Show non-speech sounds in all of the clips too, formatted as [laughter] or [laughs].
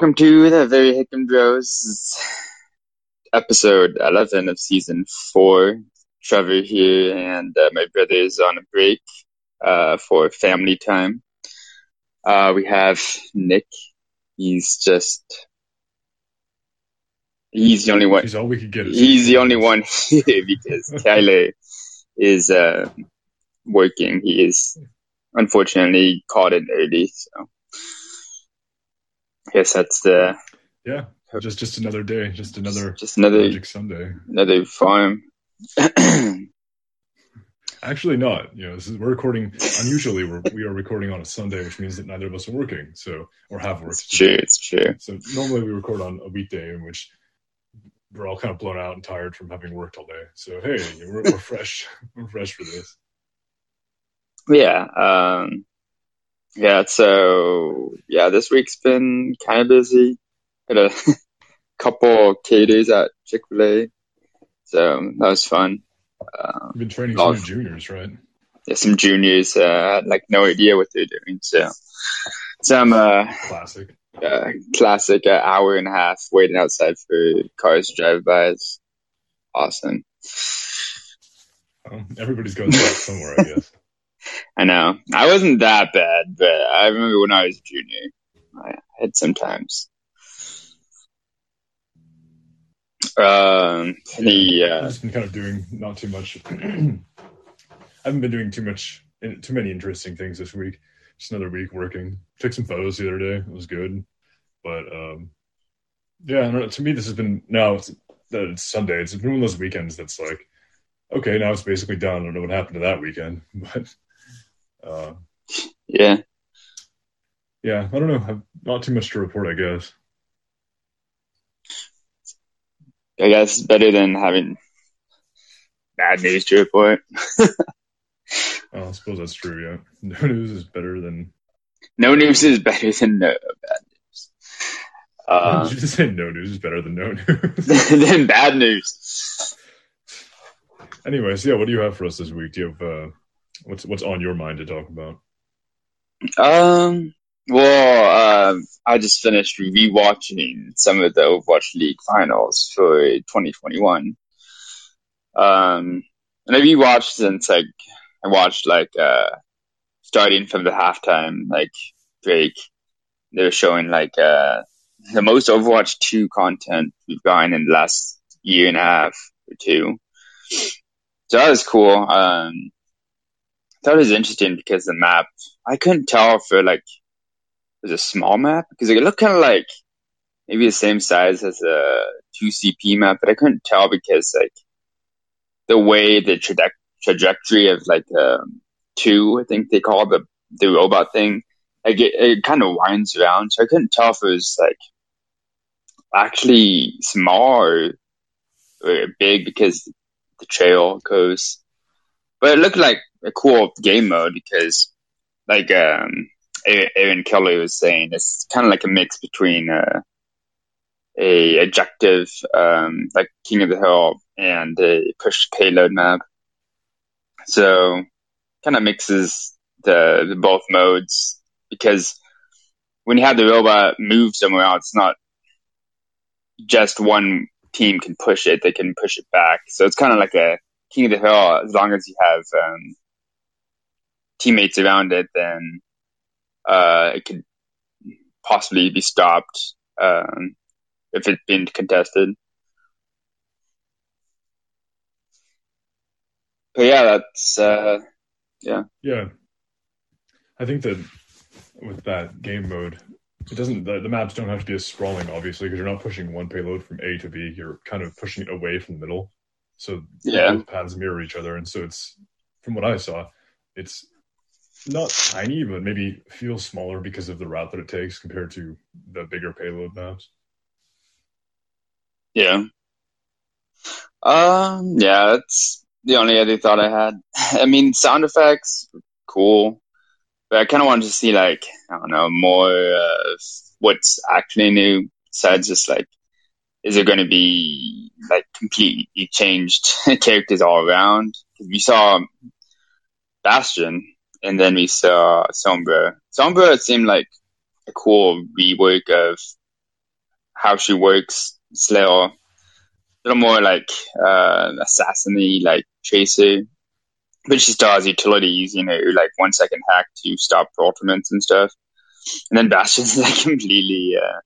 welcome to the Very Hickam Bros episode 11 of season 4. Trevor here, and uh, my brother is on a break uh, for family time. Uh, we have Nick. He's just. He's the only one. He's all we could get. He's the only one here [laughs] because [laughs] Tyler is uh, working. He is unfortunately caught in early, so I guess that's the Yeah, just just another day, just another just another Magic Sunday. another farm. [clears throat] Actually, not. You know, this is we're recording. Unusually, we're we are recording on a Sunday, which means that neither of us are working, so or have worked. it's true. It's true. So normally we record on a weekday in which we're all kind of blown out and tired from having worked all day. So hey, we're, we're [laughs] fresh. We're fresh for this. Yeah. Um, yeah. So yeah, this week's been kind of busy. Had a [laughs] couple caters at Chick Fil A, so that was fun. Um, been training some new juniors, right? yeah, some juniors uh, had like no idea what they're doing, so some uh, Classic. uh, classic uh, hour and a half waiting outside for cars to drive by is awesome. Um, everybody's going somewhere, I guess. I know I wasn't that bad, but I remember when I was a junior, I had sometimes. Um, the I've uh, just been kind of doing not too much. [clears throat] I haven't been doing too much, too many interesting things this week. Just another week working. Took some photos the other day. It was good, but um, yeah, know. To me, this has been now it's, it's Sunday. It's been one of those weekends that's like, okay, now it's basically done. I don't know what happened to that weekend, [laughs] but uh, yeah, yeah, I don't know. Not too much to report, I guess. I guess better than having bad news to report. [laughs] Oh, I suppose that's true. Yeah, [laughs] no news is better than. No news is better than no bad news. Uh, Did you just say no news is better than no [laughs] news? than bad news. Anyways, yeah, what do you have for us this week? Do you have uh, what's what's on your mind to talk about? Um. Well, um, I just finished rewatching some of the Overwatch League finals for 2021. Um, and I rewatched since like I watched like uh starting from the halftime like break. They were showing like uh the most Overwatch 2 content we've gotten in the last year and a half or two. So that was cool. Um, It was interesting because the map I couldn't tell like it was a small map because it looked kind of like maybe the same size as a 2CP map, but I couldn't tell because like the way the traje- trajectory of like um, two, I think they call the the robot thing, like it, it kind of winds around, so I couldn't tell if it was like actually small or, or big because the trail goes. But it looked like a cool game mode because, like um, Aaron Keller was saying, it's kind of like a mix between uh, a objective, um, like King of the Hill, and a push payload map. So, kind of mixes the, the both modes because when you have the robot move somewhere else, it's not just one team can push it; they can push it back. So it's kind of like a King of the Hill. As long as you have um, teammates around it, then uh, it could possibly be stopped um, if it's been contested. But yeah, that's uh, Yeah, Yeah. I think that with that game mode, it doesn't the, the maps don't have to be as sprawling, obviously, because you're not pushing one payload from A to B. You're kind of pushing it away from the middle, so Yeah. both paths mirror each other, and so it's from what I saw, it's not tiny, but maybe feels smaller because of the route that it takes compared to the bigger payload maps. yeah. Um, yeah, that's the only other thought I had. I mean, sound effects, cool, but I kind of wanted to see like I don't know more of what's actually new besides just like is it going to be like completely changed [laughs] characters all around? We saw Bastion, and then we saw Sombra. Sombra seemed like a cool rework of how she works. It's a little, little more like uh, assassin like Tracer, but she still has utilities. You know, like one second hack to stop ultimates and stuff. And then Bastion's like [laughs] completely uh,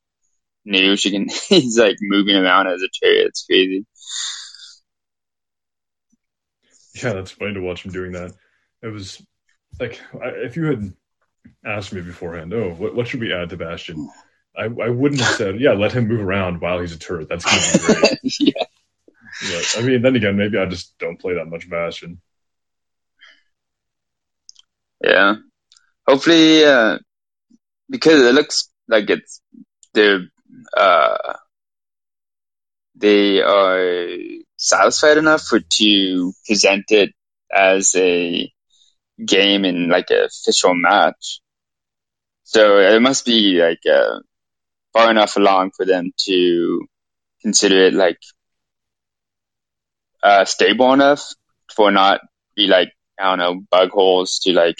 new. She can [laughs] he's like moving around as a chariot. It's crazy. Yeah, that's funny to watch him doing that. It was like if you had asked me beforehand, oh, what, what should we add to Bastion? I, I wouldn't have said, yeah, let him move around while he's a turret. That's going to be great. [laughs] yeah. But, I mean, then again, maybe I just don't play that much Bastion. Yeah. Hopefully, uh, because it looks like it's they're uh, they are satisfied enough for to present it as a game in like an official match. So it must be like uh, far enough along for them to consider it like uh, stable enough for not be like I don't know bug holes to like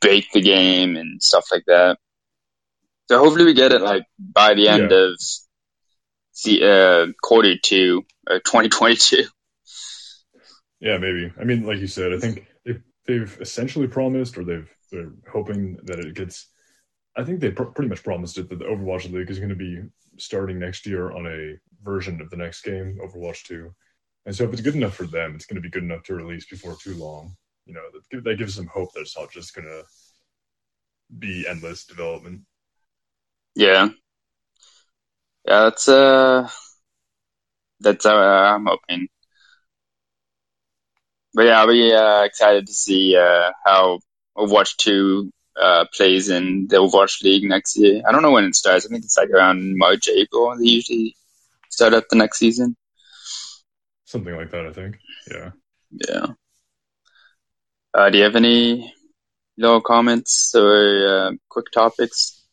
break the game and stuff like that. So hopefully we get it like by the end yeah. of the uh, quarter two or 2022. Yeah, maybe. I mean, like you said, I think they've, they've essentially promised, or they've they're hoping that it gets. I think they pr- pretty much promised it that the Overwatch League is going to be starting next year on a version of the next game, Overwatch Two. And so, if it's good enough for them, it's going to be good enough to release before too long. You know, that, that gives them hope that it's not just going to be endless development. Yeah, yeah, that's uh, that's uh, I'm hoping. But yeah, I'll be uh, excited to see uh, how Overwatch Two uh, plays in the Overwatch League next year. I don't know when it starts. I think it's like around March, April. They usually start up the next season. Something like that, I think. Yeah. Yeah. Uh, do you have any little comments or uh, quick topics?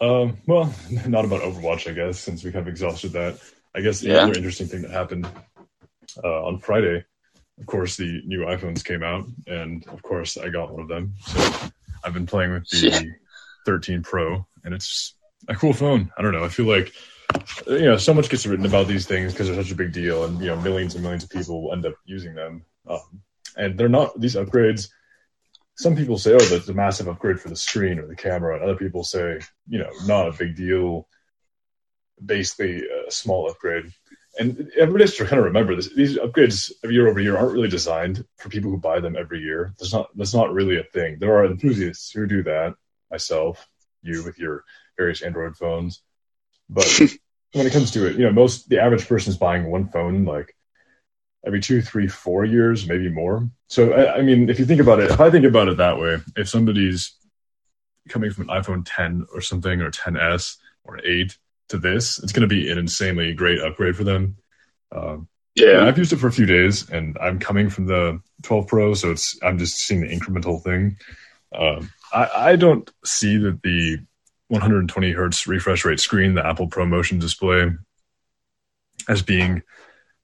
Um, well, [laughs] not about Overwatch, I guess, since we kind of exhausted that. I guess the yeah. other interesting thing that happened uh, on Friday, of course, the new iPhones came out, and of course, I got one of them. So I've been playing with the yeah. 13 Pro, and it's a cool phone. I don't know. I feel like you know so much gets written about these things because they're such a big deal, and you know millions and millions of people end up using them. Um, and they're not these upgrades some people say, oh, that's a massive upgrade for the screen or the camera. And other people say, you know, not a big deal, basically a small upgrade. And everybody has to kind of remember this. These upgrades year over year aren't really designed for people who buy them every year. That's not that's not really a thing. There are enthusiasts who do that. Myself, you with your various Android phones. But [laughs] when it comes to it, you know, most the average person is buying one phone like every two, three, four years, maybe more. So, I, I, mean, if you think about it, if I think about it that way, if somebody's coming from an iPhone 10 or something, or 10s or 8 to this, it's going to be an insanely great upgrade for them. Um, yeah, I've used it for a few days, and I'm coming from the 12 Pro, so it's I'm just seeing the incremental thing. Um, I, I don't see that the 120 hertz refresh rate screen, the Apple ProMotion display, as being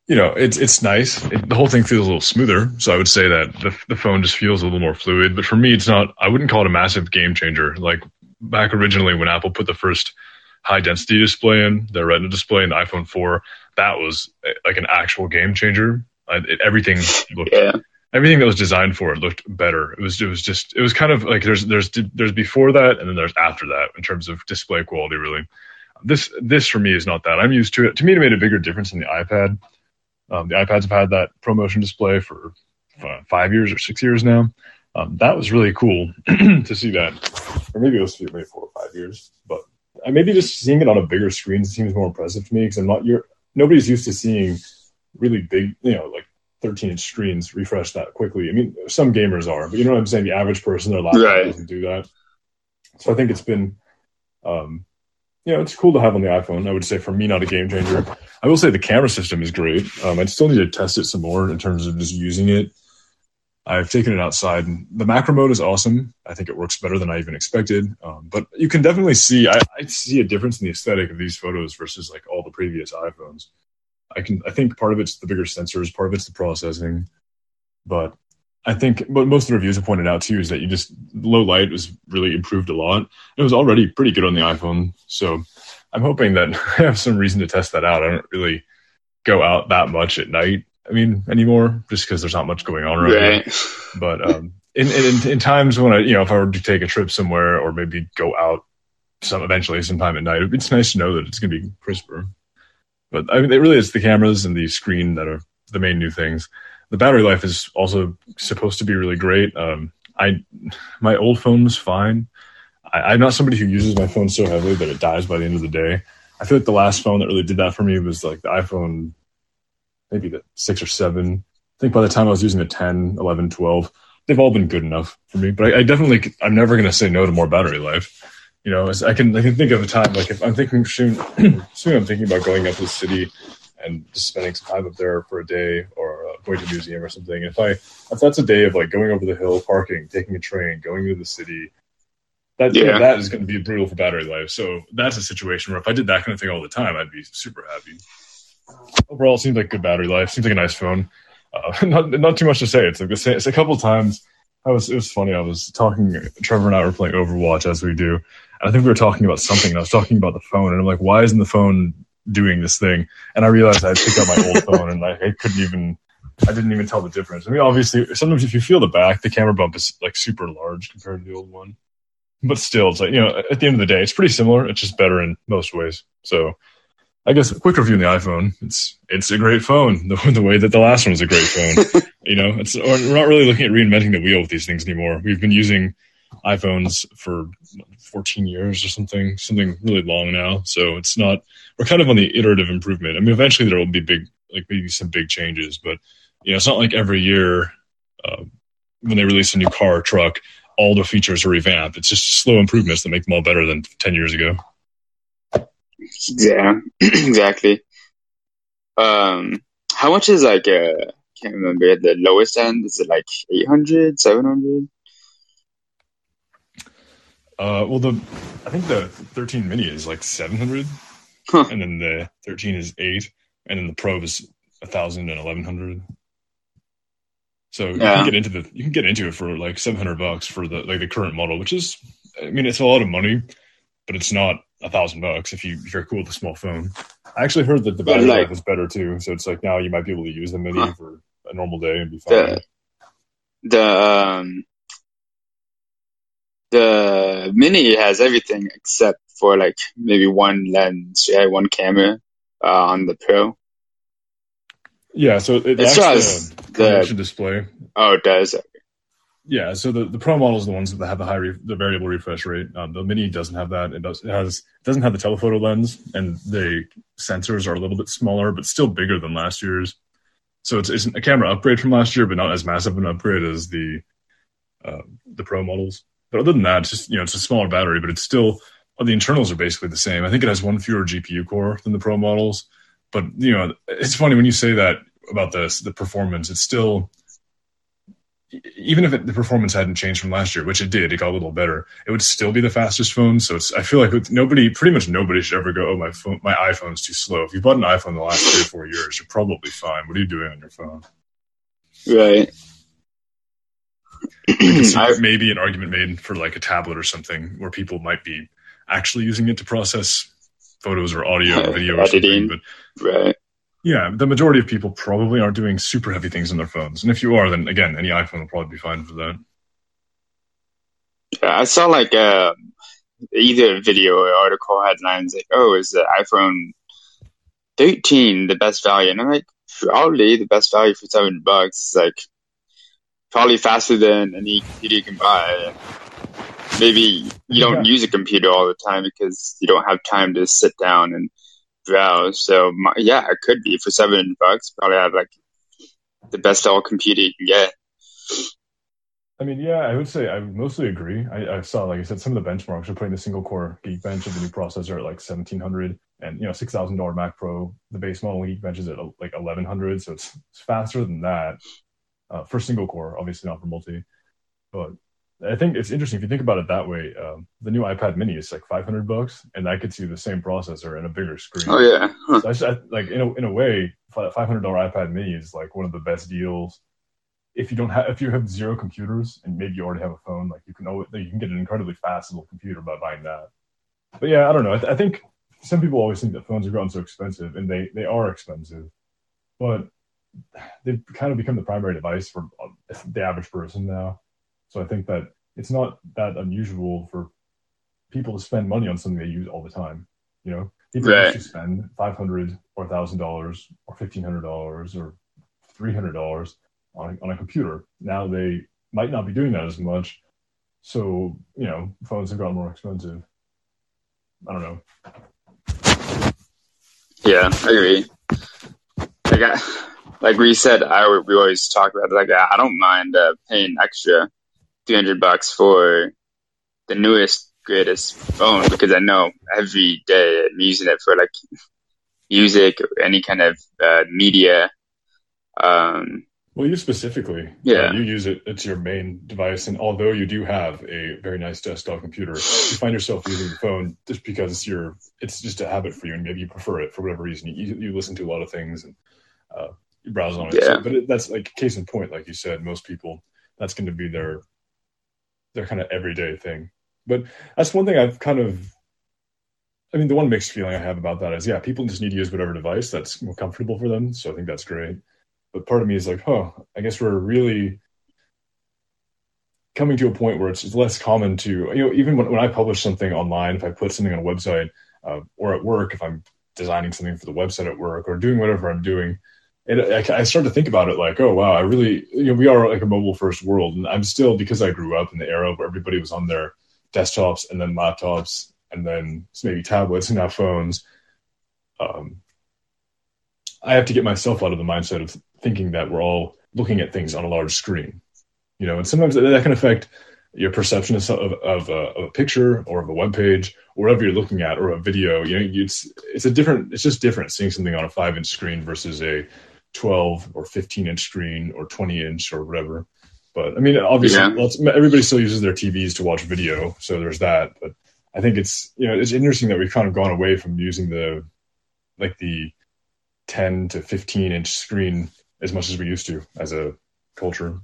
you know, it's it's nice. It, the whole thing feels a little smoother, so I would say that the the phone just feels a little more fluid. But for me, it's not. I wouldn't call it a massive game changer. Like back originally when Apple put the first high density display in, the Retina display in the iPhone 4, that was eh, like an actual game changer. I, it, everything looked. Yeah. Everything that was designed for it looked better. It was it was just it was kind of like there's there's there's before that and then there's after that in terms of display quality. Really, this this for me is not that. I'm used to it. To me, it made a bigger difference in the iPad um, the iPads have had that ProMotion display for uh, five years or six years now. Um, that was really cool [clears throat] to see that, or maybe it was maybe four or five years. But uh, maybe just seeing it on a bigger screen seems more impressive to me because I'm not. You're nobody's used to seeing really big, you know, like 13 inch screens refresh that quickly. I mean, some gamers are, but you know what I'm saying. The average person, their laptop right. doesn't do that. So I think it's been um, you know, it's cool to have on the iPhone. I would say for me, not a game changer. I will say the camera system is great. Um, I still need to test it some more in terms of just using it. I've taken it outside. The macro mode is awesome. I think it works better than I even expected. Um, but you can definitely see, I, I, see a difference in the aesthetic of these photos versus like all the previous iPhones. I can, I think part of it's the bigger sensors, part of it's the processing, but I think what most of the reviews have pointed out too is that you just low light was really improved a lot. It was already pretty good on the iPhone, so I'm hoping that [laughs] I have some reason to test that out. I don't really go out that much at night. I mean, anymore, just because there's not much going on right. here. But um, in, in in times when I, you know, if I were to take a trip somewhere or maybe go out some eventually sometime at night, it's nice to know that it's going to be crisper. But I mean, it really is the cameras and the screen that are the main new things. The battery life is also supposed to be really great. Um, I my old phone was fine. I, am not somebody who uses my phone so heavily that it dies by the end of the day. I feel like the last phone that really did that for me was like the iPhone, maybe the six or seven. I think by the time I was using the 10, 11, 12, they've all been good enough for me. But I, I definitely, I'm never going to say no to more battery life. You know, I can, I can think of a time like if I'm thinking soon, [clears throat] soon I'm thinking about going up to the city and just spending some time up there for a day or going to a museum or something. If I, if that's a day of like going over the hill, parking, taking a train, going to the city, that yeah. that is going to be brutal for battery life. So that's a situation where if I did that kind of thing all the time, I'd be super happy. Overall, it seems like good battery life. Seems like a nice phone. Uh, [laughs] not not too much to say. It's like it's a couple times. I was it was funny. I was talking. Trevor and I were playing Overwatch as we do. And I think we were talking about something. And I was talking about the phone, and I'm like, "Why isn't the phone doing this thing?" And I realized I had picked up my old phone, and like I couldn't even. I didn't even tell the difference. I mean, obviously, sometimes if you feel the back, the camera bump is like super large compared to the old one but still, it's like you know, at the end of the day, it's pretty similar. It's just better in most ways. So, I guess a quick review on the iPhone. It's it's a great phone. [laughs] The, the way that the last one was a great phone. [laughs] you know, it's we're not really looking at reinventing the wheel with these things anymore. We've been using iPhones for 14 years or something, something really long now. So it's not. We're kind of on the iterative improvement. I mean, eventually there will be big, like maybe some big changes, but you know, it's not like every year. Uh, when they release a new car or truck, all the features are revamped. It's just slow improvements that make them all better than 10 years ago. Yeah, [clears throat] exactly. Um, how much is like, uh, can't remember the lowest end. Is it like 800, 700? Uh, well, the I think the 13 mini is like 700, huh. and then the 13 is eight, and then the Pro is a thousand and 1100. So you can get into the you can get into it for like seven hundred bucks for the like the current model, which is I mean it's a lot of money, but it's not a thousand bucks if you if you're cool with a small phone. I actually heard that the battery like, life is better too, so it's like now you might be able to use the mini huh. for a normal day and be fine. The, the um the mini has everything except for like maybe one lens, yeah, one camera uh, on the Pro. Yeah, so it, just the, the display. Oh, it does. Yeah, so the, the Pro models are the ones that have the high re- the variable refresh rate. Um, the Mini doesn't have that. It does it has it doesn't have the telephoto lens, and the sensors are a little bit smaller, but still bigger than last year's. So it's, it's a camera upgrade from last year, but not as massive an upgrade as the uh, the Pro models. But other than that, it's just you know it's a smaller battery, but it's still the internals are basically the same. I think it has one fewer GPU core than the Pro models, but you know, it's funny when you say that about the the performance. It's still even if it, the performance hadn't changed from last year, which it did, it got a little better. It would still be the fastest phone. So it's I feel like nobody, pretty much nobody, should ever go, "Oh, my phone, my iPhone's too slow." If you bought an iPhone in the last three or four years, you're probably fine. What are you doing on your phone? Right. [clears throat] maybe an argument made for like a tablet or something where people might be actually using it to process photos or audio or video or something. But right. Yeah, the majority of people probably aren't doing super heavy things on their phones. And if you are, then again, any iPhone will probably be fine for that. Yeah, I saw like uh, either video or article headlines like, "Oh, is the iPhone 13 the best value?" And I'm like, probably the best value for seven bucks. Like probably faster than any computer you can buy maybe you don't yeah. use a computer all the time because you don't have time to sit down and browse. So my, yeah, it could be for seven bucks. Probably have like the best all computer you can get. I mean, yeah, I would say I mostly agree. I, I, saw, like I said, some of the benchmarks are putting the single core Geekbench of the new processor at like seventeen hundred, and you know, six thousand dollar Mac Pro, the base model Geekbench is at like eleven hundred, so it's, it's faster than that uh, for single core, obviously not for multi. But I think it's interesting if you think about it that way. Um, the new iPad Mini is like 500 bucks, and that gets you the same processor and a bigger screen. Oh yeah, huh. [laughs] so I just, I, like in a in a way, 500 dollar iPad Mini is like one of the best deals if you don't have if you have zero computers and maybe you already have a phone, like you can always, you can get an incredibly fast little computer by buying that. But yeah, I don't know. I, th- I think some people always think that phones have gotten so expensive, and they they are expensive, but they've kind of become the primary device for uh, the average person now. So I think that it's not that unusual for people to spend money on something they use all the time. You know, people right. used to spend five hundred or thousand dollars or fifteen hundred dollars or three hundred dollars on a, on a computer. Now they might not be doing that as much. So, you know, phones have gotten more expensive. I don't know. Yeah, I agree. Like, I, like we said, I we always talk about it, like I don't mind uh, paying extra three hundred bucks for the newest greatest phone because I know every day I'm using it for like music or any kind of uh, media. Um, well, you specifically, yeah, uh, you use it. It's your main device, and although you do have a very nice desktop computer, you find yourself using the phone just because it's your, it's just a habit for you, and maybe you prefer it for whatever reason. You, you listen to a lot of things and uh, you browse on it. Yeah. So, but it, that's like case in point, like you said, most people that's going to be their their kind of everyday thing. But that's one thing I've kind of I mean, the one mixed feeling I have about that is, yeah, people just need to use whatever device that's more comfortable for them. So I think that's great. But part of me is like, oh, I guess we're really coming to a point where it's less common to, you know, even when, when I publish something online, if I put something on a website uh, or at work, if I'm designing something for the website at work or doing whatever I'm doing, and I, I start to think about it like, oh wow, I really, you know, we are like a mobile first world, and I'm still because I grew up in the era where everybody was on their desktops and then laptops and then maybe tablets and now phones. Um, I have to get myself out of the mindset of thinking that we're all looking at things on a large screen, you know, and sometimes that can affect your perception of, of, a, of a picture or of a web page or whatever you're looking at or a video. You know, it's it's a different. It's just different seeing something on a five inch screen versus a 12 or 15 inch screen or 20 inch or whatever. But I mean, obviously, yeah. everybody still uses their TVs to watch video, so there's that. But I think it's you know it's interesting that we've kind of gone away from using the like the 10 to 15 inch screen as much as we used to as a culture.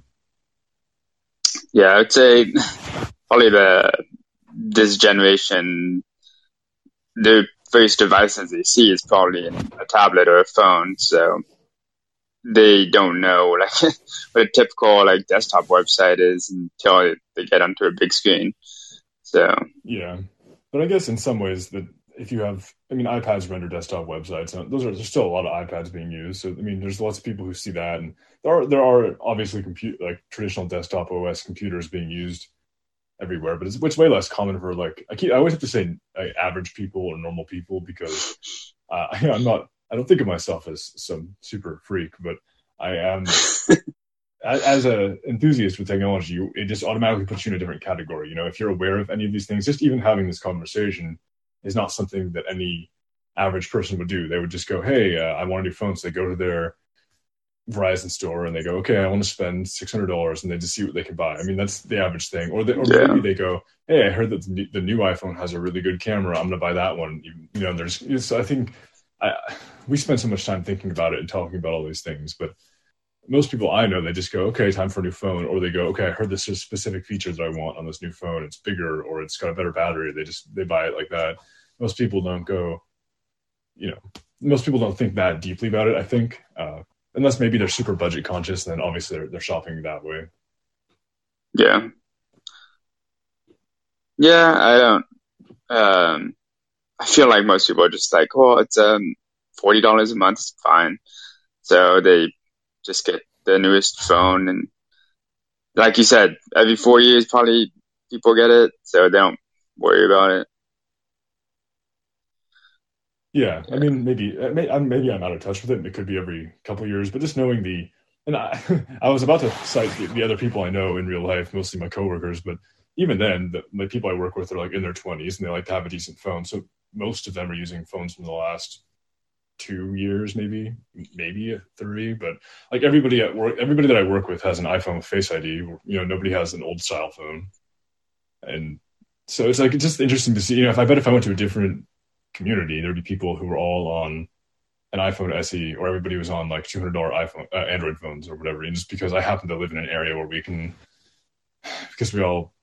Yeah, I'd say probably the this generation the first devices they see is probably a tablet or a phone. So they don't know [laughs] like what a typical like desktop website is until they get onto a big screen. So yeah, but I guess in some ways that if you have, I mean, iPads render desktop websites. Those are there's still a lot of iPads being used. So I mean, there's lots of people who see that, and there are there are obviously compute like traditional desktop OS computers being used everywhere, but it's, it's way less common for like I keep I always have to say like, average people or normal people because uh, [laughs] I'm not I don't think of myself as some super freak, but I am. [laughs] as an enthusiast with technology, it just automatically puts you in a different category. You know, if you're aware of any of these things, just even having this conversation is not something that any average person would do. They would just go, "Hey, uh, I want a new phone," so they go to their Verizon store and they go, "Okay, I want to spend six hundred dollars," and they just see what they can buy. I mean, that's the average thing. Or, they, or yeah. maybe they go, "Hey, I heard that the new iPhone has a really good camera. I'm going to buy that one." You, you know, there's. So I think I, we spend so much time thinking about it and talking about all these things, but most people I know, they just go, okay, time for a new phone, or they go, okay, I heard this specific feature that I want on this new phone. It's bigger or it's got a better battery. They just they buy it like that. Most people don't go, you know, most people don't think that deeply about it. I think, uh, unless maybe they're super budget conscious, and then obviously they're, they're shopping that way. Yeah. Yeah, I don't. Um, I feel like most people are just like, oh, it's um forty dollars a month, it's fine. So they just get the newest phone and like you said, every four years probably people get it, so they don't worry about it. Yeah, I mean, maybe uh, maybe I'm out of touch with it. It could be every couple years, but just knowing the and I, [laughs] I was about to cite the, the, other people I know in real life, mostly my coworkers, but even then, the, the people I work with are like in their 20s and they like to have a decent phone. So most of them are using phones from the last two years, maybe, maybe three. But like everybody at work, everybody that I work with has an iPhone with Face ID. You know, nobody has an old style phone, and so it's like it's just interesting to see. You know, if I bet if I went to a different community, there'd be people who were all on an iPhone SE or everybody was on like $200 iPhone uh, Android phones or whatever. And just because I happen to live in an area where we can, because we all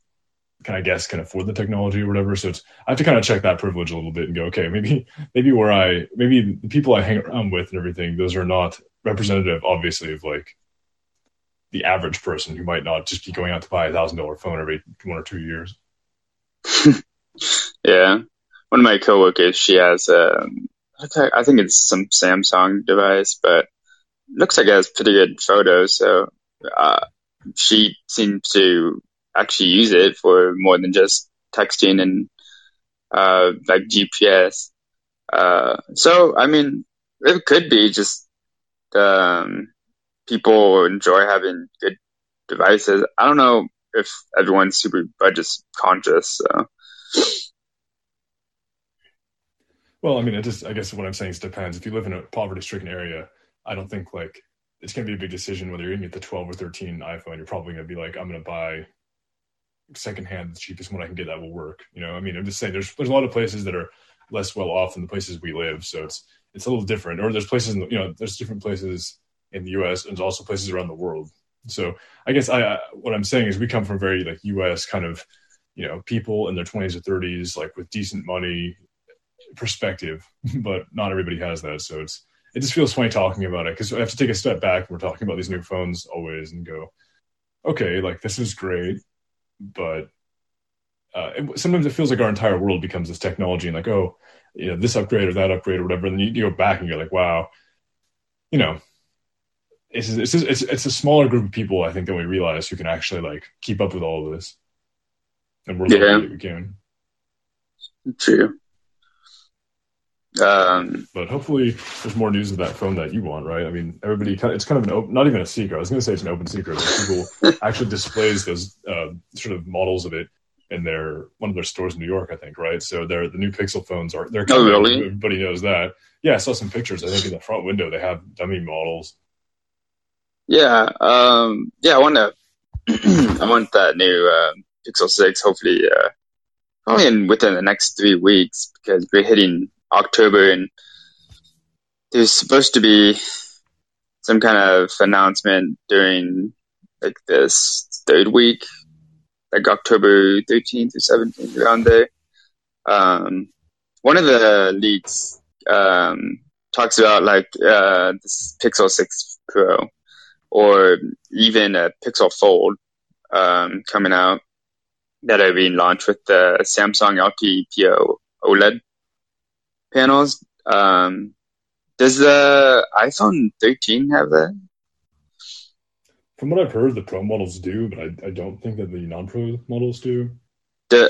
can I guess can afford the technology or whatever. So it's I have to kind of check that privilege a little bit and go, okay, maybe [laughs] maybe where I maybe the people I hang around with and everything, those are not representative, obviously, of like the average person who might not just be going out to buy a thousand dollar phone every one or two years. [laughs] yeah, one of my coworkers, she has um, I think it's some Samsung device, but looks like it has pretty good photos. So uh, she seems to actually use it for more than just texting and uh, like GPS. Uh, so I mean, it could be just um, people enjoy having good devices. I don't know if everyone's super budget conscious. So. Well, I mean, it just I guess what I'm saying is depends. If you live in a poverty-stricken area, I don't think like it's going to be a big decision whether you're going to get the 12 or 13 iPhone. You're probably going to be like, I'm going to buy secondhand, the cheapest one I can get that will work. You know, I mean, I'm just saying there's there's a lot of places that are less well off than the places we live, so it's it's a little different. Or there's places, in the, you know, there's different places in the U.S. and there's also places around the world. So I guess I, I what I'm saying is we come from very like U.S. kind of you know people in their 20s or 30s like with decent money perspective, [laughs] but not everybody has that. So it's it just feels funny talking about it because I have to take a step back. We're talking about these new phones always and go, okay, like this is great, but uh, it, sometimes it feels like our entire world becomes this technology and like, oh, you know, this upgrade or that upgrade or whatever. And then you, you go back and you're like, wow, you know, it's, it's, it's, it's a smaller group of people, I think, than we realize who can actually like keep up with all of this. And we're yeah. lucky we can. True. Um, but hopefully, there's more news of that phone that you want, right? I mean, everybody, it's kind of an open, not even a secret. I was going to say it's an open secret. People [laughs] actually displays those uh, sort of models of it in their one of their stores in New York, I think, right? So they're the new Pixel phones are they're oh, really? everybody knows that. Yeah, I saw some pictures. I think in the front window they have dummy models. Yeah, um, yeah, I want to. [clears throat] I want that new uh, Pixel Six. Hopefully, uh, probably in within the next three weeks because we're hitting October, and there's supposed to be some kind of announcement during like this third week, like October 13th or 17th, around there. Um, one of the leaks um, talks about like uh, this Pixel 6 Pro or even a Pixel Fold um, coming out that are being launched with the Samsung LTPO OLED panels. Um, does the iPhone 13 have that? From what I've heard, the Pro models do, but I, I don't think that the non-Pro models do. Do,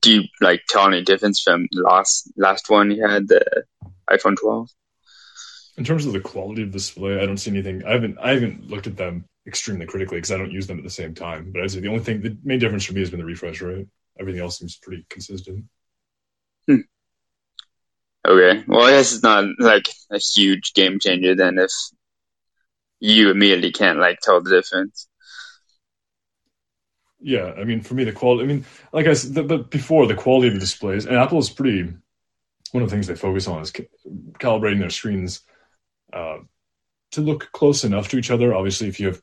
do you like tell any difference from last last one you had, the iPhone 12? In terms of the quality of display, I don't see anything. I haven't I haven't looked at them extremely critically because I don't use them at the same time. But I'd say the only thing, the main difference for me has been the refresh rate. Everything else seems pretty consistent. Hmm. Okay. Well, I guess it's not like a huge game changer then if you immediately can't like tell the difference. Yeah, I mean, for me, the quality. I mean, like I said, but before the quality of the displays, and Apple is pretty. One of the things they focus on is ca- calibrating their screens uh, to look close enough to each other. Obviously, if you have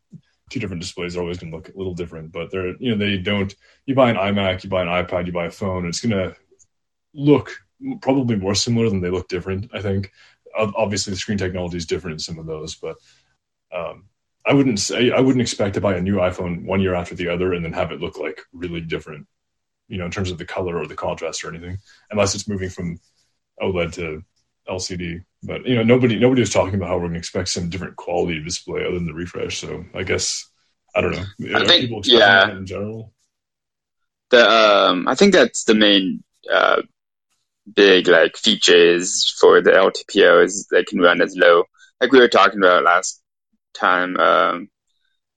two different displays, they're always going to look a little different. But they're, you know, they don't. You buy an iMac, you buy an iPad, you buy a phone, it's going to look probably more similar than they look different. I think obviously the screen technology is different in some of those, but um, I wouldn't say I wouldn't expect to buy a new iPhone one year after the other and then have it look like really different, you know, in terms of the color or the contrast or anything, unless it's moving from OLED to LCD. But you know, nobody nobody was talking about how we're going to expect some different quality of display other than the refresh. So I guess I don't know. I think yeah. in general. The um, I think that's the main uh, big like features for the LTPOs they can run as low, like we were talking about last time. Um,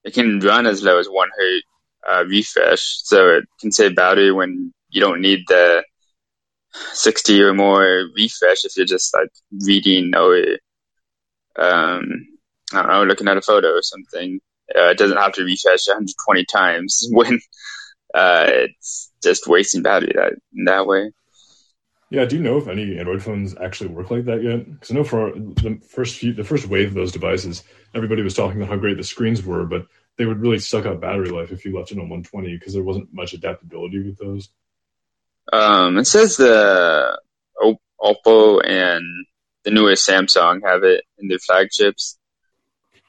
it can run as low as one hertz uh, refresh, so it can save battery when you don't need the 60 or more refresh if you're just like reading or um, I don't know, looking at a photo or something. Uh, it doesn't have to refresh 120 times [laughs] when uh, it's just wasting battery that that way. Yeah, do you know if any Android phones actually work like that yet? Because I know for the first few, the first wave of those devices, everybody was talking about how great the screens were, but they would really suck up battery life if you left it on 120 because there wasn't much adaptability with those. Um, it says the Oppo and the newest Samsung have it in their flagships.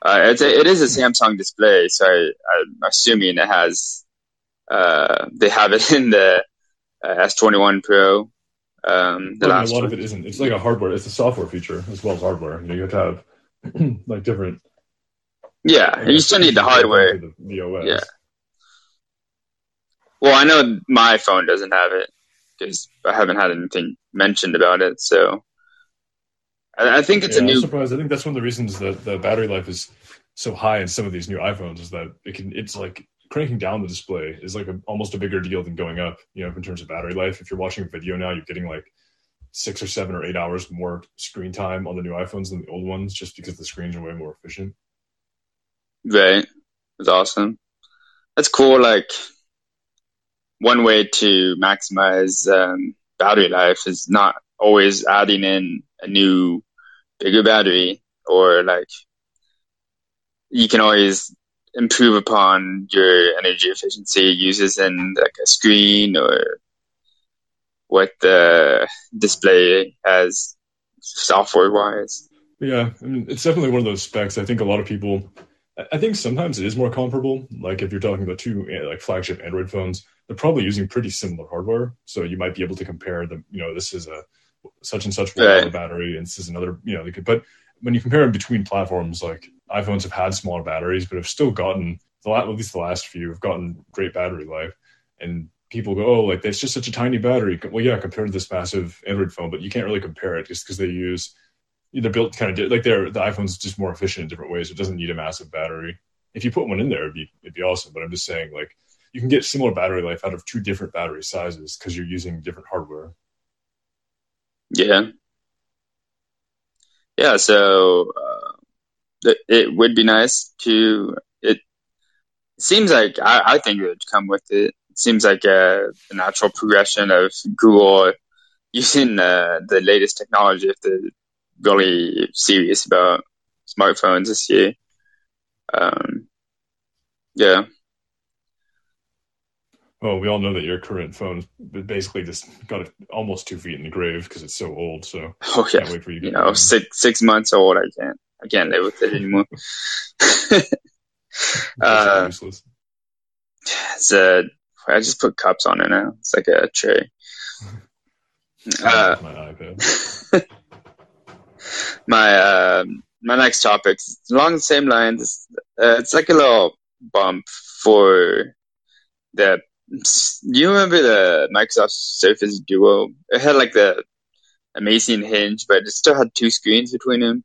Uh, it's a, it is a Samsung display, so I, am assuming it has. Uh, they have it [laughs] in the uh, S21 Pro. Um, the last a lot one. of it isn't. It's like a hardware. It's a software feature as well as hardware. You know, you have to have [clears throat] like different. Yeah, you still need the hardware. The, the OS. Yeah. Well, I know my phone doesn't have it because I haven't had anything mentioned about it. So I, I think it's yeah, a new. I'm surprised. I think that's one of the reasons that the battery life is so high in some of these new iPhones is that it can. It's like cranking down the display is like a, almost a bigger deal than going up. You know, in terms of battery life. If you're watching a video now, you're getting like six or seven or eight hours more screen time on the new iPhones than the old ones, just because the screens are way more efficient. Right, it's awesome. That's cool. Like one way to maximize um, battery life is not always adding in a new bigger battery or like you can always improve upon your energy efficiency uses in like a screen or what the display has software wise. Yeah, I mean, it's definitely one of those specs. I think a lot of people, I think sometimes it is more comparable. Like if you're talking about two eh, like flagship Android phones, they're probably using pretty similar hardware. So you might be able to compare them. You know, this is a such and such right. battery, and this is another. You know, they could. But when you compare them between platforms, like iPhones have had smaller batteries, but have still gotten the at least the last few have gotten great battery life. And people go, oh, like that's just such a tiny battery. Well, yeah, compared to this massive Android phone, but you can't really compare it just because they use they're built kind of like they're the iPhone's just more efficient in different ways. It doesn't need a massive battery. If you put one in there, it'd be it'd be awesome. But I'm just saying, like you can get similar battery life out of two different battery sizes because you're using different hardware. Yeah. Yeah. So it would be nice to. It seems like I, I think it would come with it. It seems like a, a natural progression of Google using uh, the latest technology if they're really serious about smartphones this year. Um, yeah. Well, we all know that your current phone basically just got almost two feet in the grave because it's so old. So oh yeah, wait for you. you know, six six months old. I can't I can't live with it anymore. [laughs] [laughs] uh, useless. It's a. I just put cups on it now. It's like a tray. [laughs] uh, my iPad. my uh, my next topic along the same lines. Uh, it's like a little bump for the do you remember the Microsoft Surface Duo? It had like the amazing hinge, but it still had two screens between them.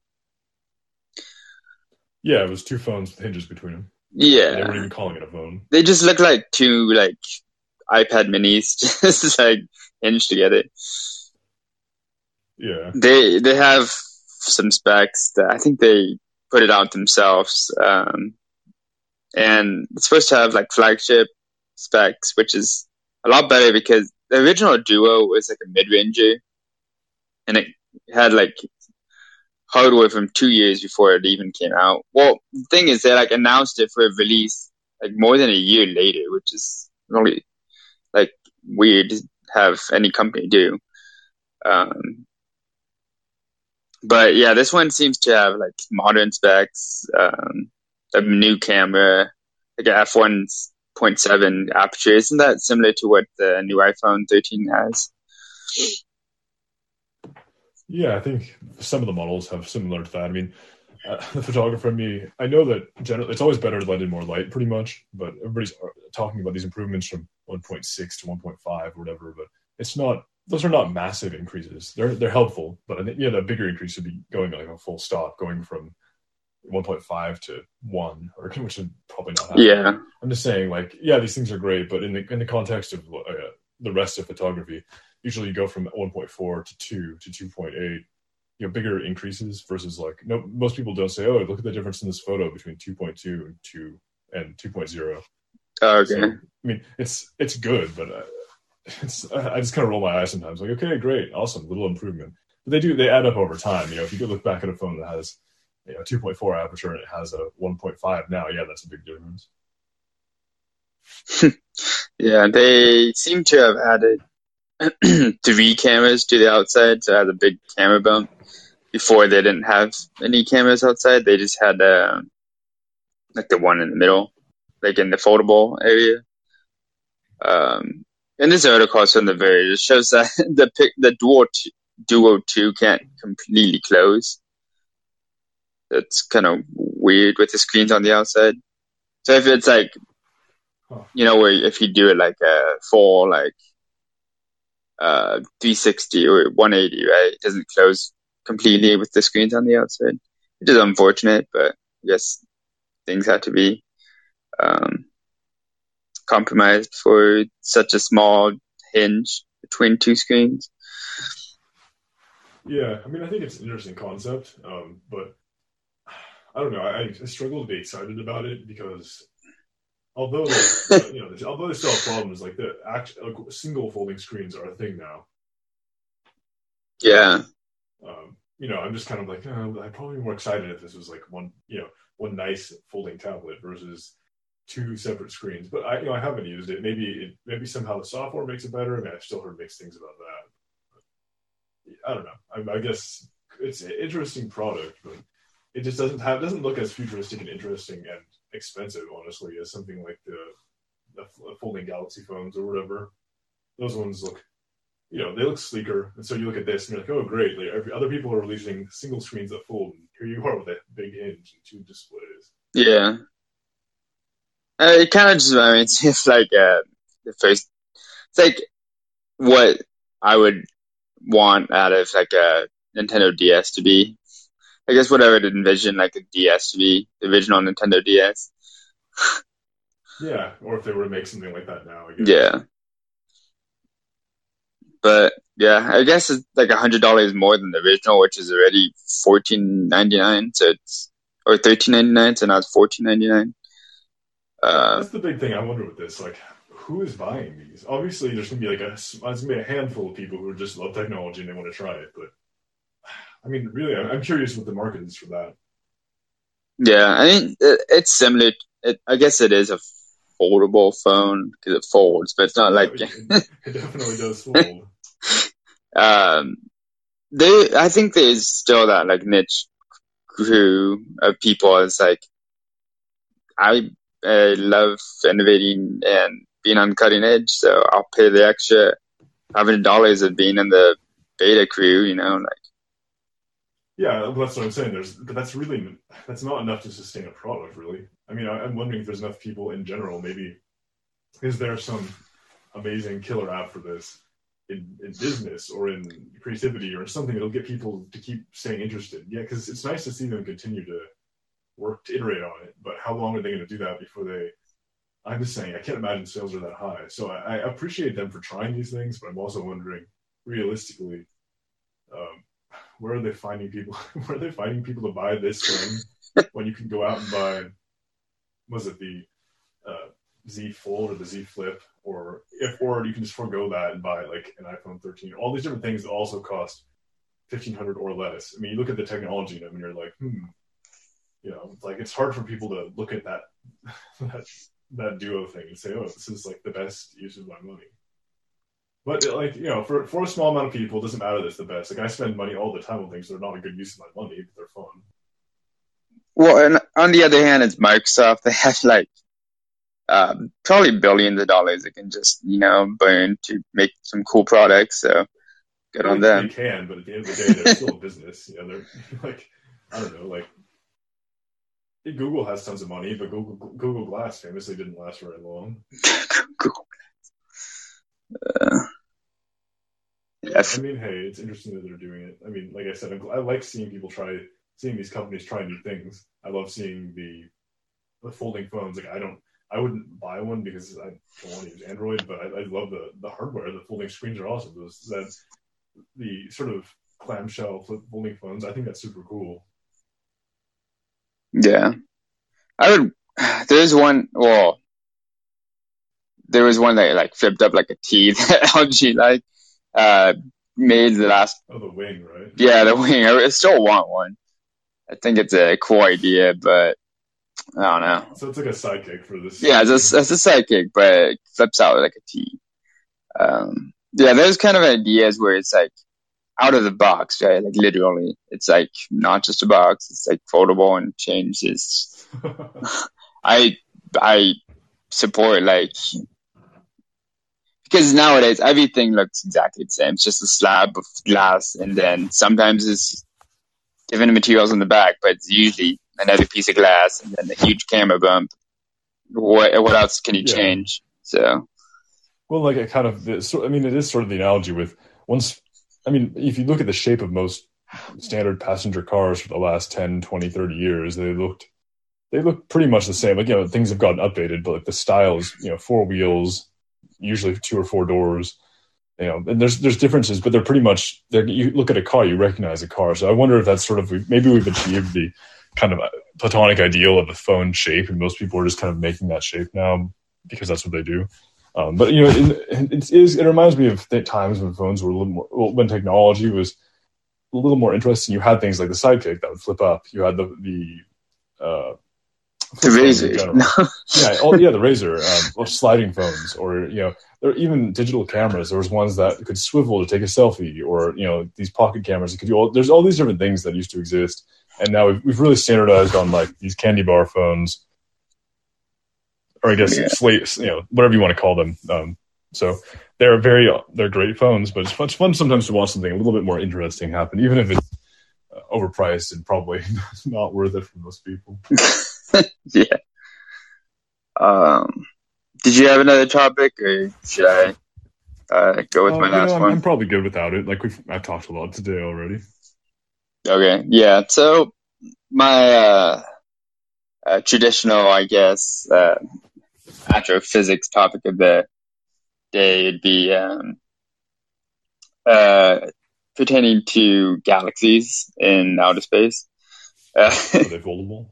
Yeah, it was two phones with hinges between them. Yeah, they weren't even calling it a phone. They just look like two like iPad Minis, [laughs] just like hinged together. Yeah, they they have some specs that I think they put it out themselves, um, and it's supposed to have like flagship specs, which is a lot better because the original Duo was like a mid ranger, and it had like hardware from two years before it even came out. Well, the thing is, they like announced it for release like more than a year later, which is really like weird to have any company do. Um, but yeah, this one seems to have like modern specs, um, a new camera, like an f1 0.7 aperture. Isn't that similar to what the new iPhone 13 has? Yeah, I think some of the models have similar to that. I mean, uh, [laughs] the photographer in me, I know that generally it's always better to let in more light, pretty much. But everybody's uh, talking about these improvements from 1.6 to 1.5 or whatever. But it's not; those are not massive increases. They're they're helpful, but I think yeah, the bigger increase would be going like a full stop, going from 1.5 to one, or [laughs] which would probably not happen. Yeah, I'm just saying, like, yeah, these things are great, but in the in the context of uh, the rest of photography, usually you go from 1.4 to two to 2.8. You know, bigger increases versus like no. Most people don't say, "Oh, look at the difference in this photo between 2.2 and 2 and 2.0." Okay. So, I mean, it's it's good, but uh, I just kind of roll my eyes sometimes. Like, okay, great, awesome, little improvement. But they do they add up over time. You know, if you could look back at a phone that has you know 2.4 aperture and it has a 1.5 now, yeah, that's a big difference. [laughs] yeah, they seem to have added [clears throat] three cameras to the outside, so it has a big camera bump. Before they didn't have any cameras outside; they just had uh, like the one in the middle, like in the foldable area. Um, and this article also in the very it shows that [laughs] the the dual t- duo two can't completely close. That's kind of weird with the screens on the outside. So if it's like, you know, where if you do it like a full like uh 360 or 180, right? It doesn't close completely with the screens on the outside. It is unfortunate, but I guess things have to be um, compromised for such a small hinge between two screens. Yeah, I mean, I think it's an interesting concept, um, but I don't know. I, I, struggle to be excited about it because although [laughs] you know, although they still have problems, like the act, like single folding screens are a thing now. Yeah. Um, you know, I'm just kind of like, oh, I'd probably be more excited if this was like one, you know, one nice folding tablet versus two separate screens. But I, you know, I haven't used it. Maybe it, maybe somehow the software makes it better. I mean, I've still heard mixed things about that. But I don't know. I, I guess it's an interesting product, but it just doesn't have doesn't look as futuristic and interesting and expensive, honestly, as something like the the folding Galaxy phones or whatever. Those ones look, you know, they look sleeker. And so you look at this and you're like, oh, great! Like every, other people are releasing single screens that fold, and here you are with a big hinge and two displays. Yeah, uh, it kind [laughs] of just mean, it's, it's like uh, the first. It's like what I would want out of like a Nintendo DS to be. I guess what I would envision like a DS to be, the original Nintendo DS. yeah, or if they were to make something like that now. Yeah. But yeah, I guess it's like a hundred dollars more than the original, which is already fourteen ninety nine. So it's or thirteen ninety nine. So now it's fourteen ninety nine. Uh, That's the big thing I wonder with this. Like, who is buying these? Obviously, there's gonna be like a gonna be a handful of people who just love technology and they want to try it. But I mean, really, I'm curious what the market is for that. Yeah, I mean, it's similar. It, I guess it is a foldable phone because it folds, but it's not like it, [laughs] it definitely does fold. [laughs] um, they, I think there's still that like niche crew of people. It's like I I love innovating and being on cutting edge, so I'll pay the extra hundred dollars of being in the beta crew. You know, like yeah, that's what I'm saying. There's, but that's really that's not enough to sustain a product, really. I mean, I, am wondering if there's enough people in general. Maybe is there some amazing killer app for this in, in business or in creativity or something that'll get people to keep staying interested? Yeah, because it's nice to see them continue to work to iterate on it. But how long are they going to do that before they? I'm just saying, I can't imagine sales are that high. So I, I appreciate them for trying these things, but I'm also wondering, realistically, um, where are they finding people? [laughs] where are they finding people to buy this thing [laughs] when you can go out and buy? Was it the uh, Z Fold or the Z Flip, or if or you can just forego that and buy like an iPhone 13. All these different things also cost 1500 or less. I mean, you look at the technology in them and you're like, hmm, you know, like it's hard for people to look at that [laughs] that that duo thing and say, oh, this is like the best use of my money. But like you know, for for a small amount of people, it doesn't matter that's the best. Like I spend money all the time on things that are not a good use of my money, but they're fun. Well, and on the other hand, it's Microsoft. [laughs] They have like um, probably billions of dollars they can just you know burn to make some cool products. So good on them. They can, but at the end of the day, they're still a business. [laughs] You know, they're [laughs] like I don't know, like Google has tons of money, but Google Google Glass famously didn't last very long. Google uh, yes. I mean, hey, it's interesting that they're doing it. I mean, like I said, I'm, i like seeing people try, seeing these companies try new things. I love seeing the the folding phones. Like I don't, I wouldn't buy one because I don't want to use Android, but I, I love the the hardware. The folding screens are awesome. Those that the sort of clamshell folding phones. I think that's super cool. Yeah. I would, there's one, well, there was one that like flipped up like a T [laughs] that LG like uh made the last. Oh, the wing, right? Yeah, the wing. I still want one. I think it's a cool idea, but I don't know. So it's like a sidekick for this. Yeah, it's a, it's a sidekick, but it flips out like a T. Um, yeah, there's kind of ideas where it's like out of the box, right? Like literally, it's like not just a box; it's like foldable and changes. [laughs] [laughs] I I support like because nowadays everything looks exactly the same. It's just a slab of glass, and then sometimes it's different materials on the back, but it's usually another piece of glass and then a huge camera bump. What what else can you Yeah. change? So Well, like it kind of, so, I mean, it is sort of the analogy with once, I mean, if you look at the shape of most standard passenger cars for the last 10, 20, 30 years, they looked, they look pretty much the same. Like, you know, things have gotten updated, but like the styles, you know, four wheels, usually two or four doors, you know, and there's, there's differences, but they're pretty much, they're, you look at a car, you recognize a car. So I wonder if that's sort of, maybe we've achieved the kind of platonic ideal of a phone shape, and most people are just kind of making that shape now because that's what they do. Um, but you know, it, it is. It reminds me of times when phones were a little more, well, when technology was a little more interesting. You had things like the Sidekick that would flip up. You had the the uh, the flip phones in Razr. [laughs] yeah, oh yeah, the Razr, um, or sliding phones, or you know, there are even digital cameras. There was ones that could swivel to take a selfie, or you know, these pocket cameras that could do all. There's all these different things that used to exist, and now we've, we've really standardized on like these candy bar phones, or I guess Yeah. slate, you know, whatever you want to call them. Um, so they're very they're great phones, but it's fun, it's fun sometimes to watch something a little bit more interesting happen, even if it's uh, overpriced and probably [laughs] not worth it for most people. [laughs] [laughs] yeah. Um, did you have another topic, or should I uh, go with Uh, my know, last I'm, one? I'm probably good without it. Like we've I've talked a lot today already. Okay, yeah. So my uh, uh, traditional, I guess, uh, astrophysics topic of the day would be um, uh, pertaining to galaxies in outer space. Uh, [laughs] Are they foldable?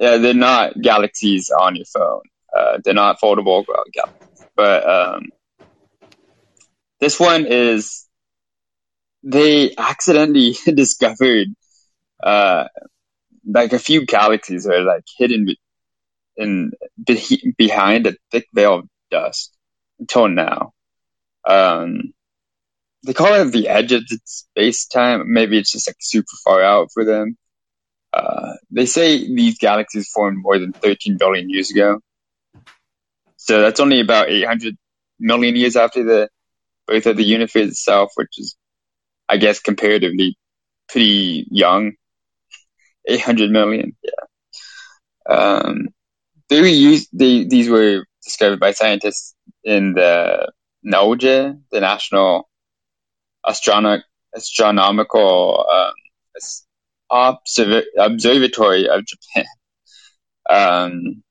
Yeah, they're not galaxies on your phone. Uh, they're not foldable galaxies, but um, this one is they accidentally [laughs] discovered uh, like a few galaxies are like hidden in be- behind a thick veil of dust until now. Um, they call it the edge of space time. Maybe it's just like super far out for them. Uh, they say these galaxies formed more than 13 billion years ago. So that's only about 800 million years after the birth of the universe itself, which is, I guess, comparatively pretty young. [laughs] 800 million, yeah. Um, they were used, they, these were discovered by scientists in the NOJA, the National Astrono- Astronomical um, Observ- Observatory of Japan. Um,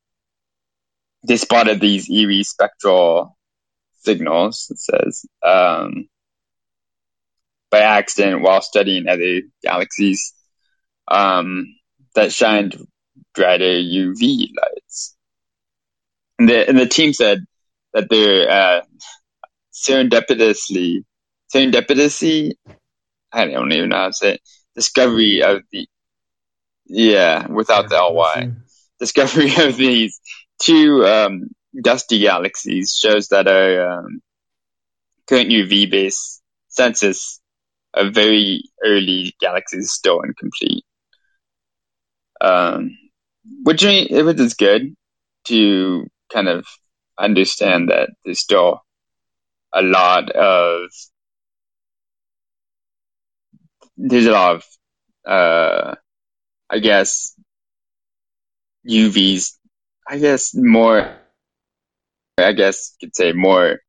they spotted these eerie spectral signals, it says, um, by accident while studying other galaxies um, that shined brighter UV lights. And the, and the team said that they're uh, serendipitously, serendipitously, I don't even know how to say it, discovery of the, yeah, without the LY discovery [laughs] of these two um, dusty galaxies shows that our um, current UV based census of very early galaxies is still incomplete. Um, which which is good to kind of understand that there's still a lot of there's a lot of uh, I guess UVs, I guess more, I guess you could say more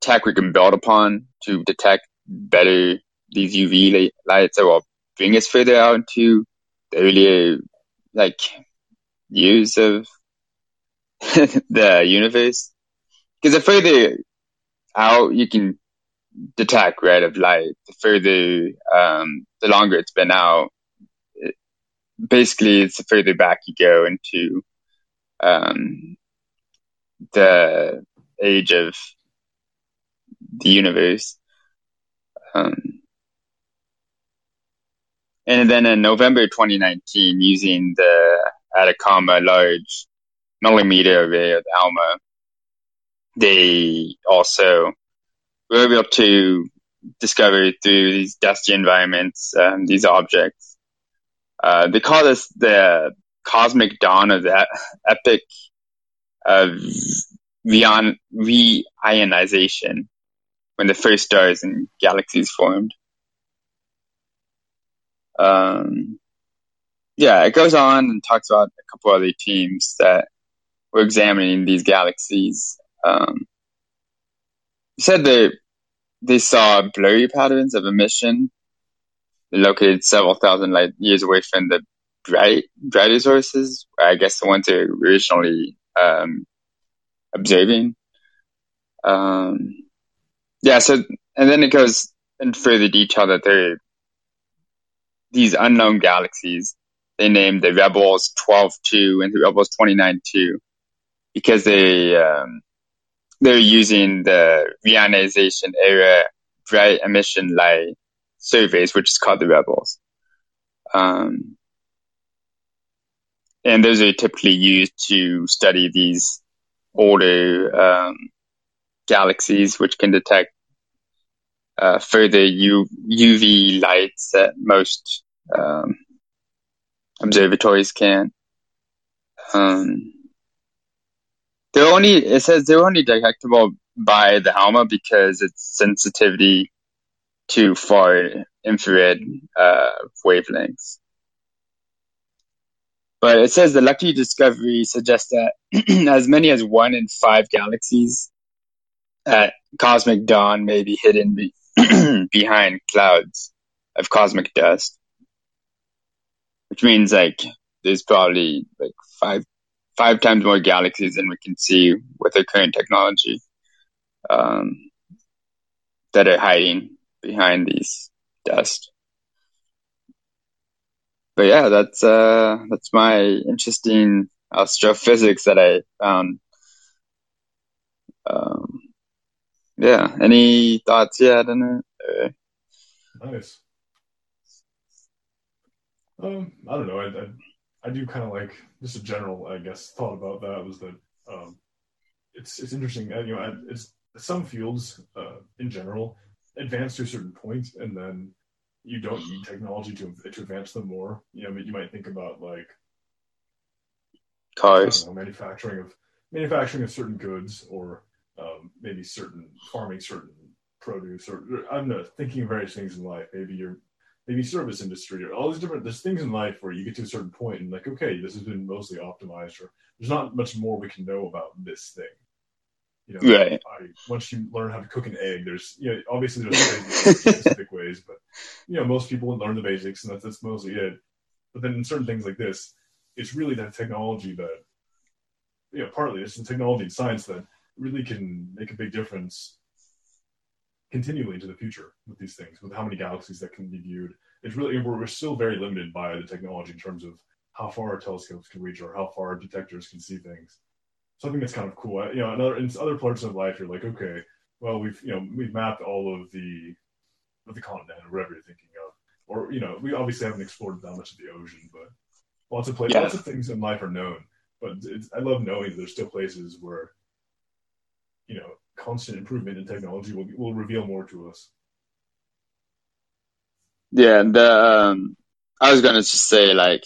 tech we can build upon to detect better these UV lights that will bring us further out into the earlier, like, years of [laughs] the universe. Because the further out you can detect, right, of light, the further, um, the longer it's been out, basically it's the further back you go into um, the age of the universe. Um, and then in November 2019, using the Atacama Large Millimeter Array of ALMA, they also were able to discover through these dusty environments um, these objects. Uh, they call this the cosmic dawn of that epoch of reionization when the first stars and galaxies formed. Um, yeah, it goes on and talks about a couple other teams that were examining these galaxies. Um, said that they saw blurry patterns of emission located several thousand light years away from the bright brighter sources. I guess the ones they're originally um, observing. Um, yeah, so and then it goes in further detail that there these unknown galaxies. They named the Rebels 12-2 and the Rebels 29-2 because they um, they're using the reionization era bright emission light surveys, which is called the Rebels. Um, and those are typically used to study these older um, galaxies, which can detect uh, further U- UV lights that most um, observatories can. Um, they're only it says they're only detectable by the ALMA because its sensitivity to far infrared uh, wavelengths. But it says the lucky discovery suggests that [clears throat] as many as one in five galaxies at cosmic dawn may be hidden be- [clears throat] behind clouds of cosmic dust, which means like there's probably like five five times more galaxies than we can see with our current technology um, that are hiding behind these dust. But yeah, that's uh, that's my interesting astrophysics that I found. Um, yeah, any thoughts yet on it? Nice. Um, I don't know. I, I, I do kind of like just a general, I guess, thought about that was that um, it's it's interesting. Uh, you know, it's some fields uh, in general advance to a certain point, and then you don't need technology to to advance them more. You know, you might think about like cars, know, manufacturing of manufacturing of certain goods, or um, maybe certain farming certain produce, or, I don't thinking of various things in life. Maybe you're maybe service industry or all these different there's things in life where you get to a certain point and like okay this has been mostly optimized or there's not much more we can know about this thing you know right. I, once you learn how to cook an egg there's you know obviously there's specific ways but you know most people learn the basics and that's, that's mostly it but then in certain things like this it's really that technology that you know partly it's the technology and science that really can make a big difference continually into the future with these things, with how many galaxies that can be viewed. It's really we're, still very limited by the technology in terms of how far our telescopes can reach or how far our detectors can see things. So I think that's kind of cool. You know, in other, in other parts of life, you're like, okay, well, we've you know we've mapped all of the of the continent or whatever you're thinking of, or you know, we obviously haven't explored that much of the ocean, but lots of places, yeah. lots of things in life are known. But I love knowing that there's still places where you know constant improvement in technology will will reveal more to us. Yeah, the um, I was gonna just say like,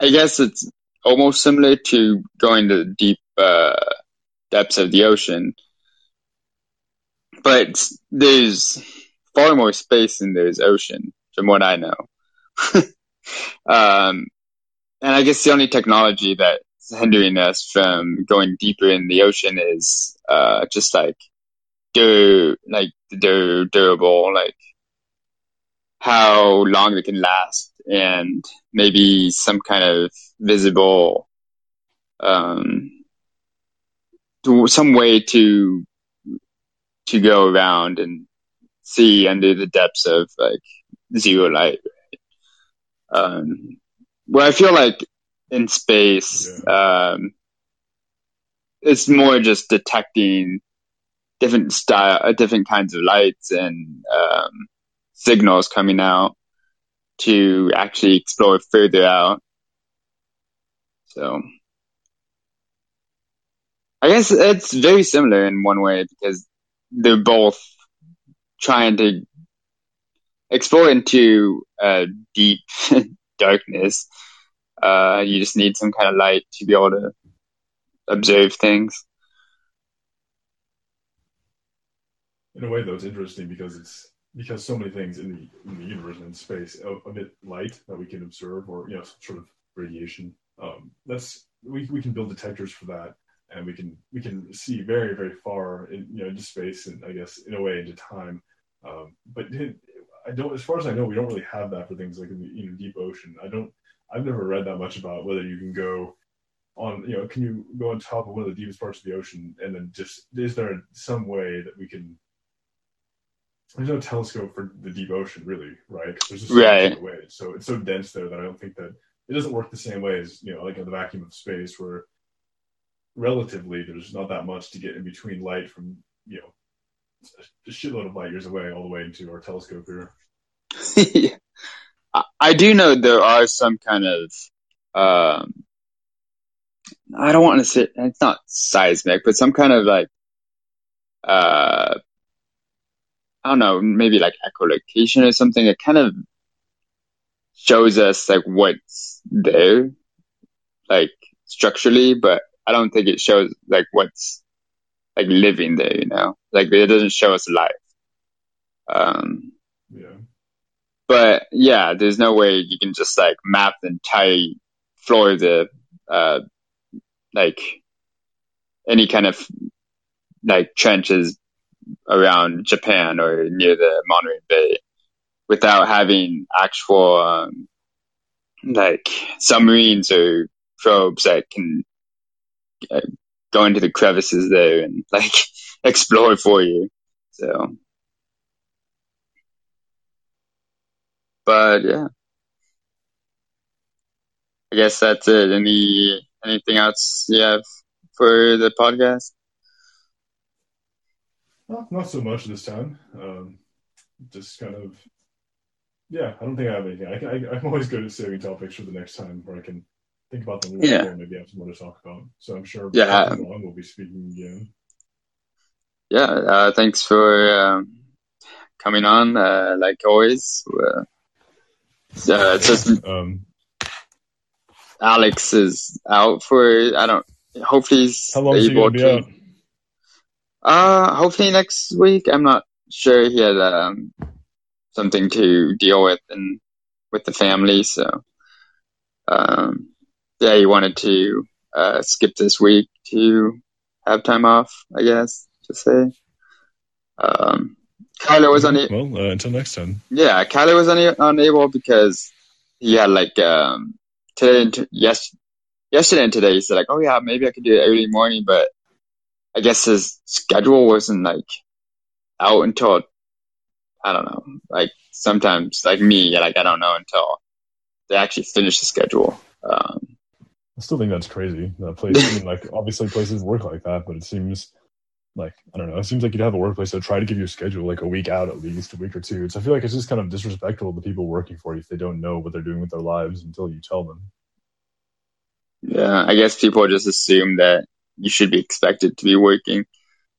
I guess it's almost similar to going to the deep uh, depths of the ocean, but there's far more space than there's ocean, from what I know. [laughs] um, and I guess the only technology that hindering us from going deeper in the ocean is uh, just like dur- like dur- durable, like how long they can last, and maybe some kind of visible, um, some way to to go around and see under the depths of like zero light. Um, where I feel like in space, yeah. um, it's more just detecting different style, uh, different kinds of lights and um, signals coming out to actually explore further out. So I guess it's very similar in one way because they're both trying to explore into uh, deep [laughs] darkness. Uh, you just need some kind of light to be able to observe things. In a way, though, it's interesting because it's because so many things in the in the universe and space emit light that we can observe, or you know, sort of radiation. Um, that's we we can build detectors for that, and we can we can see very very far in you know into space and I guess in a way into time. Um, but I don't, as far as I know, we don't really have that for things like in the you know deep ocean. I don't. I've never read that much about whether you can go on you know can you go on top of one of the deepest parts of the ocean and then just is there some way that we can there's no telescope for the deep ocean really right? There's just right. so it's so dense there that i don't think that it doesn't work the same way as you know like in the vacuum of space where relatively there's not that much to get in between light from you know a shitload of light years away all the way into our telescope here [laughs] i do know there are some kind of um, I don't want to say it's not seismic, but some kind of like, uh, I don't know, maybe like echolocation or something. It kind of shows us like what's there, like structurally, but I don't think it shows like what's like living there, you know, like it doesn't show us life. Um, yeah. But yeah, there's no way you can just like map the entire floor of the uh, like any kind of like trenches around Japan or near the Monterey Bay without having actual um, like submarines or probes that can uh, go into the crevices there and like [laughs] explore for you. So, but yeah, I guess that's it. Any anything else you have for the podcast? Well, not so much this time. Um, just kind of, yeah. I don't think I have anything. I, I, I'm always good at saving topics for the next time where I can think about them a little Yeah. more. Maybe have some more to talk about. So I'm sure. Yeah. long we'll be speaking again. Yeah, uh, thanks for um, coming on. Uh, like always, uh, uh, it's just Um, Alex is out for I don't. Hopefully he's how long is he able gonna be to. out? Uh, hopefully next week. I'm not sure. He had um, something to deal with and with the family, so um, yeah, he wanted to uh, skip this week to have time off. I guess to say. Um, Kyler was on it. Well, uh, until next time. Yeah, Kyler was una- unable because he had like um today and t- yes yesterday and today he said like oh yeah maybe I could do it early morning but I guess his schedule wasn't like out until I don't know like sometimes like me like I don't know until they actually finish the schedule. Um, I still think that's crazy. That place, I mean, like obviously places work like that, but it seems like I don't know. It seems like you'd have a workplace that try to give you a schedule like a week out at least, a week or two. So I feel like it's just kind of disrespectful to people working for you if they don't know what they're doing with their lives until you tell them. yeah, I guess people just assume that you should be expected to be working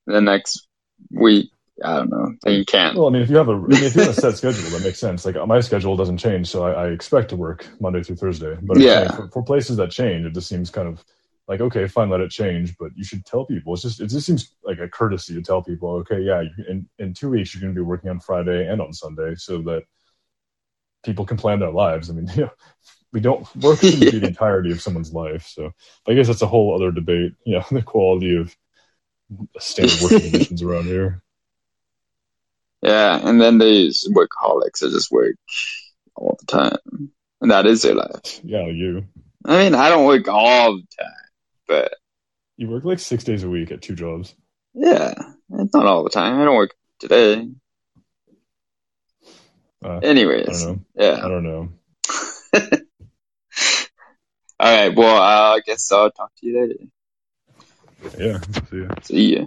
the next week. I don't know. You can't. Well, I mean, if you have a, I mean, if you have a set [laughs] schedule, that makes sense. Like my schedule doesn't change, so I, I expect to work Monday through Thursday. But Yeah. for, for places that change, it just seems kind of like okay, fine, let it change. But you should tell people. It's just it just seems like a courtesy to tell people, okay, yeah, in in two weeks you're going to be working on Friday and on Sunday, so that people can plan their lives. I mean, [laughs] you know, we don't work be the [laughs] entirety of someone's life. So I guess that's a whole other debate. You know, [laughs] the quality of standard working conditions around here. Yeah, and then these workaholics that just work all the time, and that is their life. Yeah, you. I mean, I don't work all the time, but You work like six days a week at two jobs. yeah, it's not all the time. I don't work today. Uh, I Anyways, don't know. I don't know. [laughs] All right. Well, I guess I'll talk to you later. Yeah. See ya. See ya.